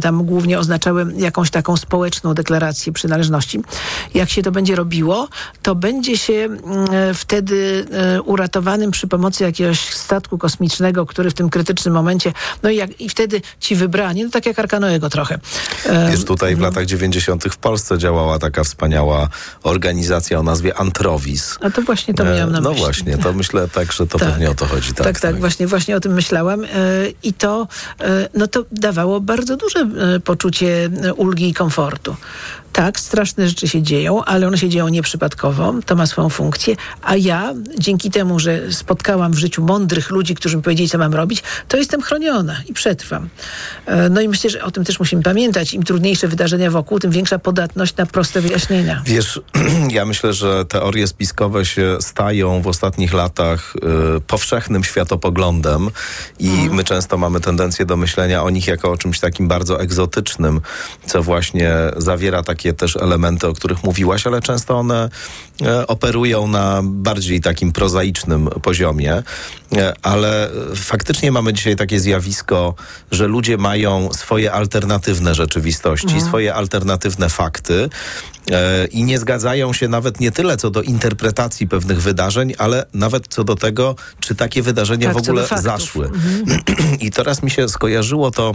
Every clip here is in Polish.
tam głównie oznaczały jakąś taką społeczną deklarację przynależności. Jak się to będzie robiło, to będzie się mm, wtedy e, uratowanym przy pomocy jakiegoś statku kosmicznego, który w tym krytycznym momencie, no i, jak, i wtedy ci wybrani, no tak jak Arkanoego trochę. E, Wiesz, tutaj w latach 90. w Polsce działała taka wspaniała organizacja o nazwie Antrowis. A to właśnie to miałam na no myśli. No właśnie, to myślę tak, że to tak. pewnie o to chodzi. Tak, tak, tak, właśnie, właśnie o tym myślałam i to, no to dawało bardzo duże E, poczucie e, ulgi i komfortu. Tak, straszne rzeczy się dzieją, ale one się dzieją nieprzypadkowo, to ma swoją funkcję, a ja dzięki temu, że spotkałam w życiu mądrych ludzi, którzy mi powiedzieli, co mam robić, to jestem chroniona i przetrwam. E, no i myślę, że o tym też musimy pamiętać. Im trudniejsze wydarzenia wokół, tym większa podatność na proste wyjaśnienia. Wiesz, ja myślę, że teorie spiskowe się stają w ostatnich latach y, powszechnym światopoglądem i mhm. my często mamy tendencję do myślenia o nich jako o czymś takim bardzo egzotycznym, co właśnie zawiera takie takie też elementy, o których mówiłaś, ale często one e, operują na bardziej takim prozaicznym poziomie. E, ale faktycznie mamy dzisiaj takie zjawisko, że ludzie mają swoje alternatywne rzeczywistości, mhm. swoje alternatywne fakty e, i nie zgadzają się nawet nie tyle co do interpretacji pewnych wydarzeń, ale nawet co do tego, czy takie wydarzenia tak, w ogóle zaszły. Mhm. I teraz mi się skojarzyło to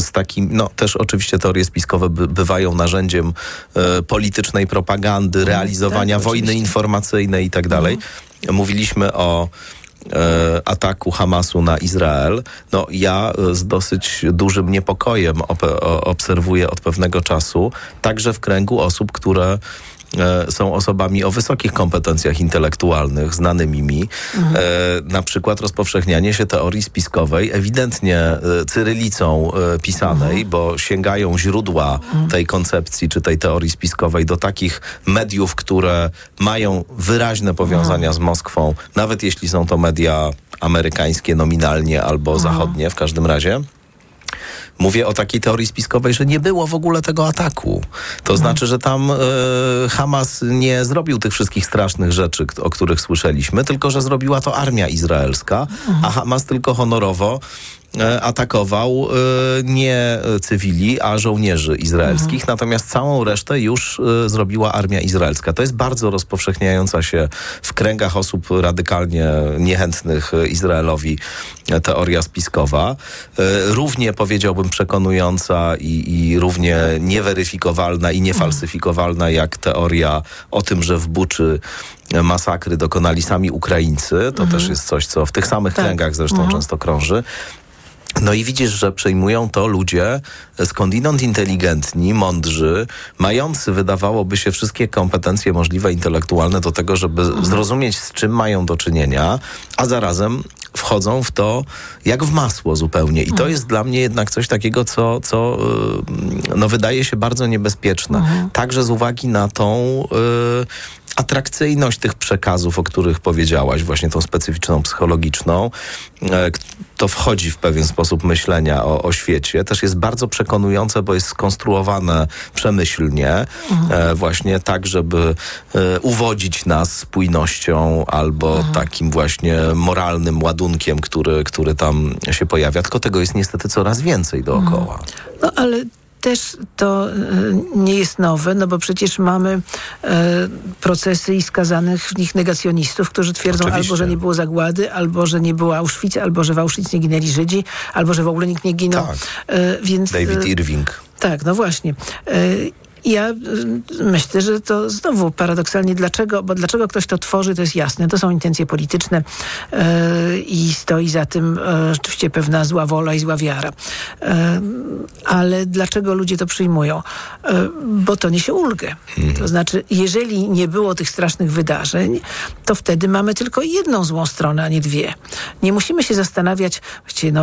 z takim, no też oczywiście teorie spiskowe by, bywają narzędziem e, politycznej propagandy, mhm, realizowania tak, wojny oczywiście. informacyjnej i tak dalej. Mhm. Mówiliśmy o e, ataku Hamasu na Izrael. No ja z dosyć dużym niepokojem obserwuję od pewnego czasu, także w kręgu osób, które są osobami o wysokich kompetencjach intelektualnych, znanymi mi. Mhm. E, na przykład rozpowszechnianie się teorii spiskowej, ewidentnie e, cyrylicą pisanej, mhm. bo sięgają źródła mhm. tej koncepcji czy tej teorii spiskowej do takich mediów, które mają wyraźne powiązania z Moskwą, nawet jeśli są to media amerykańskie nominalnie albo zachodnie w każdym razie. Mówię o takiej teorii spiskowej, że nie było w ogóle tego ataku. To mhm. znaczy, że tam e, Hamas nie zrobił tych wszystkich strasznych rzeczy, o których słyszeliśmy, tylko że zrobiła to armia izraelska, mhm. a Hamas tylko honorowo atakował e, nie cywili, a żołnierzy izraelskich, mhm. natomiast całą resztę już e, zrobiła armia izraelska. To jest bardzo rozpowszechniająca się w kręgach osób radykalnie niechętnych Izraelowi teoria spiskowa. Równie powiedziałbym przekonująca i, i równie nieweryfikowalna i niefalsyfikowalna jak teoria o tym, że w Buczy masakry dokonali sami Ukraińcy. To mhm. też jest coś, co w tych samych tak. kręgach zresztą mhm. często krąży. No i widzisz, że przejmują to ludzie skądinąd inteligentni, mądrzy, mający, wydawałoby się, wszystkie kompetencje możliwe intelektualne do tego, żeby mhm. zrozumieć, z czym mają do czynienia, a zarazem wchodzą w to jak w masło zupełnie. I to mhm. jest dla mnie jednak coś takiego, co, co y, no, wydaje się bardzo niebezpieczne. Mhm. Także z uwagi na tą y, atrakcyjność tych przekazów, o których powiedziałaś, właśnie tą specyficzną psychologiczną, e, to wchodzi w pewien sposób myślenia o, o świecie. Też jest bardzo przekonujące, bo jest skonstruowane przemyślnie, mhm. właśnie tak, żeby e, uwodzić nas spójnością albo mhm. takim właśnie moralnym ładunkiem, który, który tam się pojawia. Tylko tego jest niestety coraz więcej dookoła. No ale też to e, nie jest nowe, no bo przecież mamy e, procesy i skazanych w nich negacjonistów, którzy twierdzą Oczywiście. albo, że nie było zagłady, albo, że nie było Auschwitz, albo, że w Auschwitz nie ginęli Żydzi, albo, że w ogóle nikt nie ginął. Tak. E, więc, David Irving. Tak, no właśnie. Ja y, myślę, że to znowu paradoksalnie dlaczego, bo dlaczego ktoś to tworzy, to jest jasne. To są intencje polityczne yy, i stoi za tym yy, rzeczywiście pewna zła wola i zła wiara. Yy, ale dlaczego ludzie to przyjmują? bo to niesie ulgę. Mhm. To znaczy, jeżeli nie było tych strasznych wydarzeń, to wtedy mamy tylko jedną złą stronę, a nie dwie. Nie musimy się zastanawiać, właściwie no,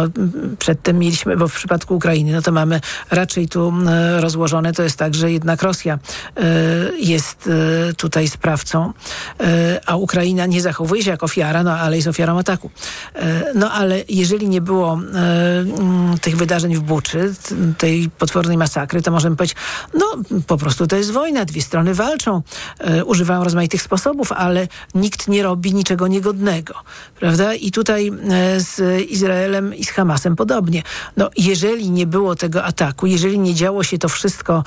przedtem mieliśmy, bo w przypadku Ukrainy, no to mamy raczej tu rozłożone, to jest tak, że jedna jednak Rosja jest tutaj sprawcą, a Ukraina nie zachowuje się jak ofiara, no ale jest ofiarą ataku. No ale jeżeli nie było mm, tych wydarzeń w Buczy, tej potwornej masakry, to możemy powiedzieć, no po prostu to jest wojna, dwie strony walczą, używają rozmaitych sposobów, ale nikt nie robi niczego niegodnego, prawda? I tutaj z Izraelem i z Hamasem podobnie. No, jeżeli nie było tego ataku, jeżeli nie działo się to wszystko,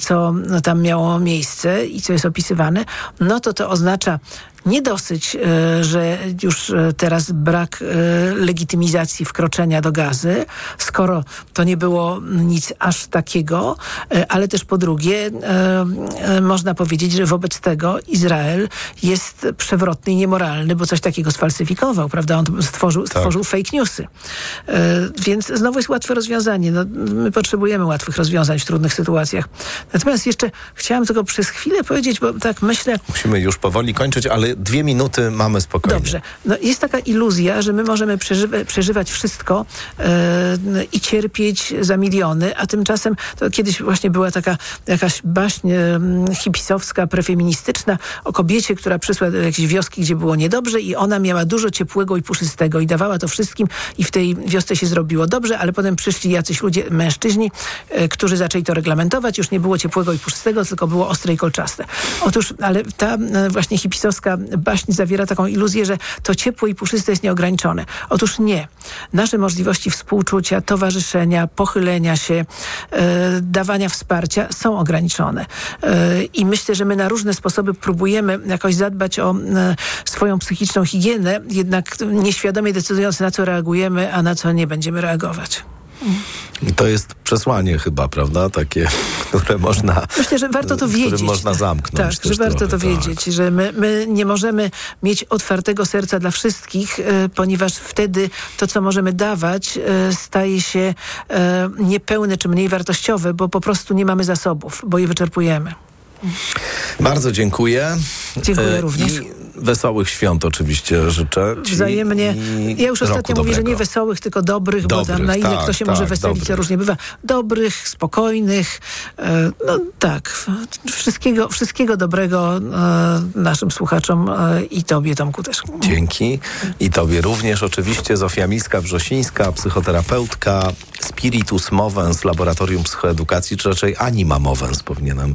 co tam miało miejsce i co jest opisywane, no to to oznacza nie dosyć, e, że już e, teraz brak e, legitymizacji wkroczenia do gazy, skoro to nie było nic aż takiego, ale też po drugie można powiedzieć, że wobec tego Izrael jest przewrotny i niemoralny, bo coś takiego sfalsyfikował, prawda? On stworzył, tak. stworzył fake newsy. Więc znowu jest łatwe rozwiązanie. No, my potrzebujemy łatwych rozwiązań w trudnych sytuacjach. Natomiast jeszcze chciałam tylko przez chwilę powiedzieć, bo tak myślę... Musimy już powoli kończyć, ale dwie minuty mamy spokojnie. Dobrze. No, jest taka iluzja, że my możemy przeżywa przeżywać wszystko yy, i cierpieć za miliony, a tymczasem kiedyś właśnie była taka jakaś baśń yy, hipisowska, prefeministyczna o kobiecie, która przyszła do jakiejś wioski, gdzie było niedobrze i ona miała dużo ciepłego i puszystego i dawała to wszystkim i w tej wiosce się zrobiło dobrze, ale potem przyszli jacyś ludzie, mężczyźni, yy, którzy zaczęli to reglamentować. Już nie było ciepłego i puszystego, tylko było ostre i kolczaste. Otóż, ale ta właśnie hipisowska baśń zawiera taką iluzję, że to ciepłe i puszyste jest nieograniczone. Otóż nie. Nasze możliwości współczucia, towarzyszenia, pochylenia się, e, dawania wsparcia są ograniczone. E, I myślę, że my na różne sposoby próbujemy jakoś zadbać o e, swoją psychiczną higienę, jednak nieświadomie decydując na co reagujemy, a na co nie będziemy reagować. To jest przesłanie chyba, prawda? Takie, które można... Myślę, że warto to wiedzieć. można zamknąć. Tak, że warto trochę, to wiedzieć, tak. że my, my nie możemy mieć otwartego serca dla wszystkich, e, ponieważ wtedy to, co możemy dawać, e, staje się e, niepełne czy mniej wartościowe, bo po prostu nie mamy zasobów, bo je wyczerpujemy. Bardzo dziękuję. Dziękuję również. I wesołych świąt oczywiście życzę. Ci Wzajemnie. Ja już ostatnio mówię, dobrego. że nie wesołych, tylko dobrych, dobrych bo tam na ile tak, kto się tak, może weselić, to różnie bywa. Dobrych, spokojnych. E, no tak. Wszystkiego, wszystkiego dobrego e, naszym słuchaczom e, i tobie, Tomku, też. Dzięki. I tobie również. Oczywiście Zofia Miska-Wrzosińska, psychoterapeutka, Spiritus Movens, Laboratorium Psychoedukacji, czy raczej Anima Movens powinienem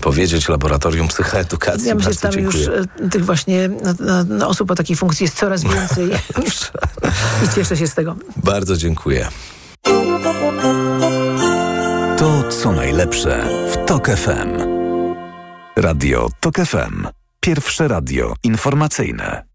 powiedzieć, Laboratorium Psychoedukacji. Ja myślę, że tam dziękuję. już tych właśnie właśnie no, no, osób o takiej funkcji jest coraz więcej i cieszę się z tego. Bardzo dziękuję. To co najlepsze w TOK FM. Radio TOK FM. Pierwsze radio informacyjne.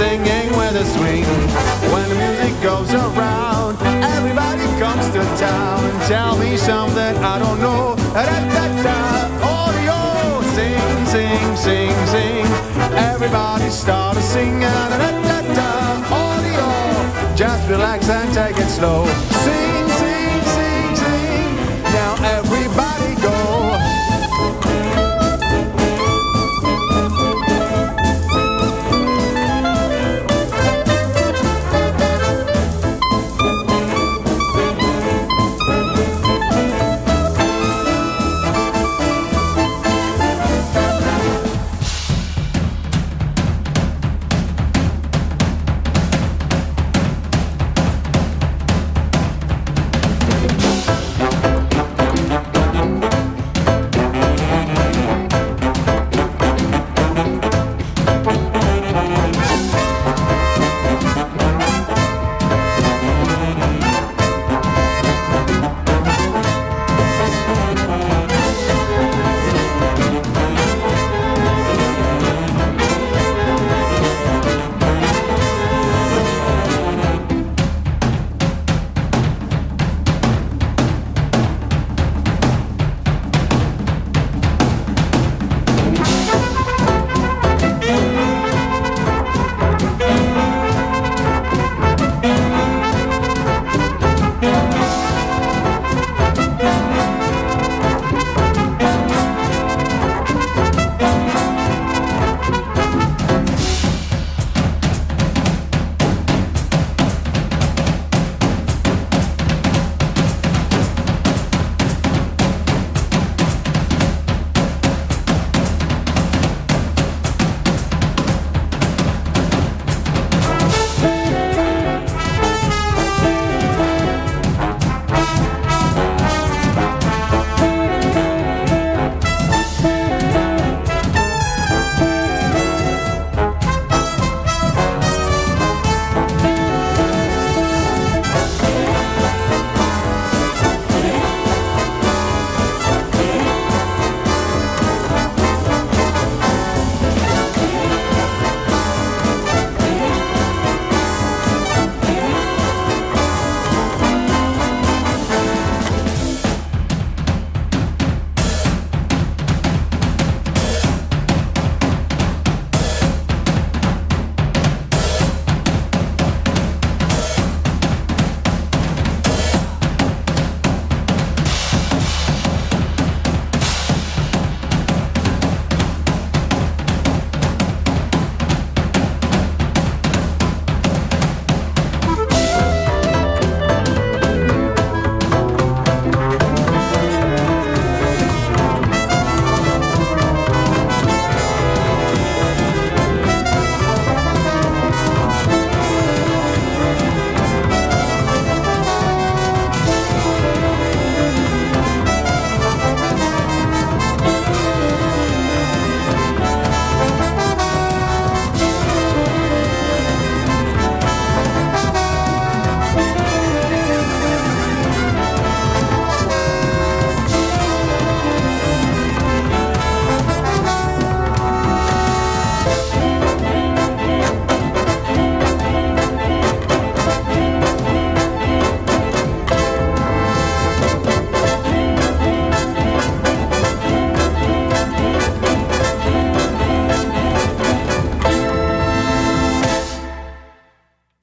Singing with a swing. When the music goes around, everybody comes to town tell me something I don't know. Oh, sing, sing, sing, sing. Everybody started singing. Oh, just relax and take it slow. Sing, sing,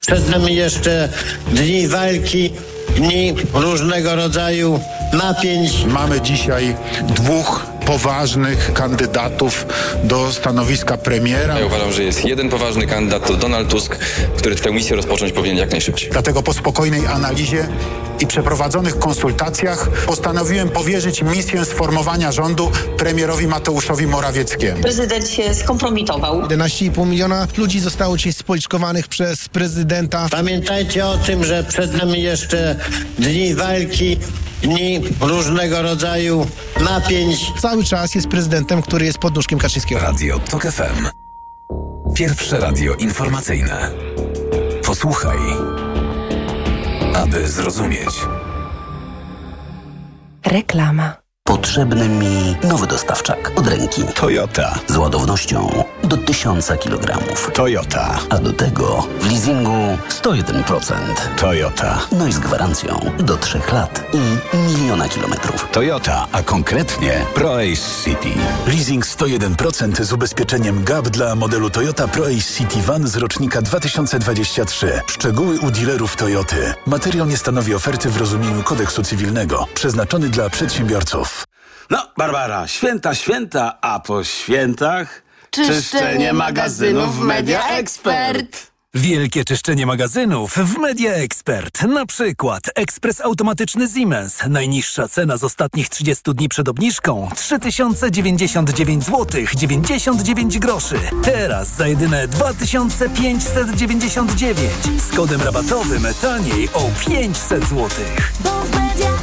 Przed nami jeszcze dni walki, dni różnego rodzaju napięć. Mamy dzisiaj dwóch poważnych kandydatów do stanowiska premiera. Ja uważam, że jest jeden poważny kandydat, to Donald Tusk, który tę misję rozpocząć powinien jak najszybciej. Dlatego po spokojnej analizie i przeprowadzonych konsultacjach postanowiłem powierzyć misję sformowania rządu premierowi Mateuszowi Morawieckiemu. Prezydent się skompromitował. 11,5 miliona ludzi zostało dzisiaj spoliczkowanych przez prezydenta. Pamiętajcie o tym, że przed nami jeszcze dni walki, dni różnego rodzaju napięć. Cały czas jest prezydentem, który jest pod nóżkiem Kaczyńskiego. Radio TOK FM. Pierwsze radio informacyjne. Posłuchaj, aby zrozumieć. Reklama. Potrzebny mi nowy dostawczak od ręki. Toyota. Z ładownością do 1000 kg. Toyota. A do tego w leasingu 101%. Toyota. No i z gwarancją do 3 lat i miliona kilometrów. Toyota, a konkretnie ProAce City. Leasing 101% z ubezpieczeniem GAP dla modelu Toyota ProAce City Van z rocznika 2023. Szczegóły u dealerów Toyoty. Materiał nie stanowi oferty w rozumieniu kodeksu cywilnego. Przeznaczony dla przedsiębiorców. No, Barbara, święta, święta, a po świętach... Czyszczenie magazynów w Media Expert. Wielkie czyszczenie magazynów w Media Expert. Na przykład ekspres automatyczny Siemens. Najniższa cena z ostatnich 30 dni przed obniżką 3099 zł 99 groszy. Teraz za jedyne 2599 z kodem rabatowym taniej o 500 zł. Bo w Media.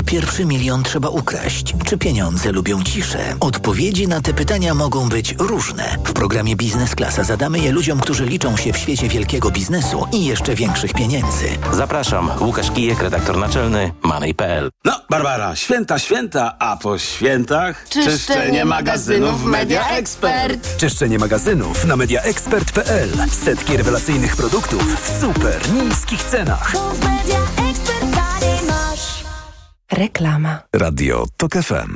Czy pierwszy milion trzeba ukraść? Czy pieniądze lubią ciszę? Odpowiedzi na te pytania mogą być różne. W programie Biznes Klasa zadamy je ludziom, którzy liczą się w świecie wielkiego biznesu i jeszcze większych pieniędzy. Zapraszam, Łukasz Kijek, redaktor naczelny Money.pl. No, Barbara, święta, święta, a po świętach... Czyszczenie magazynów w Media Expert. Czyszczenie magazynów na mediaexpert.pl. Setki rewelacyjnych produktów w super niskich cenach. Media. Reklama. Radio TOK FM.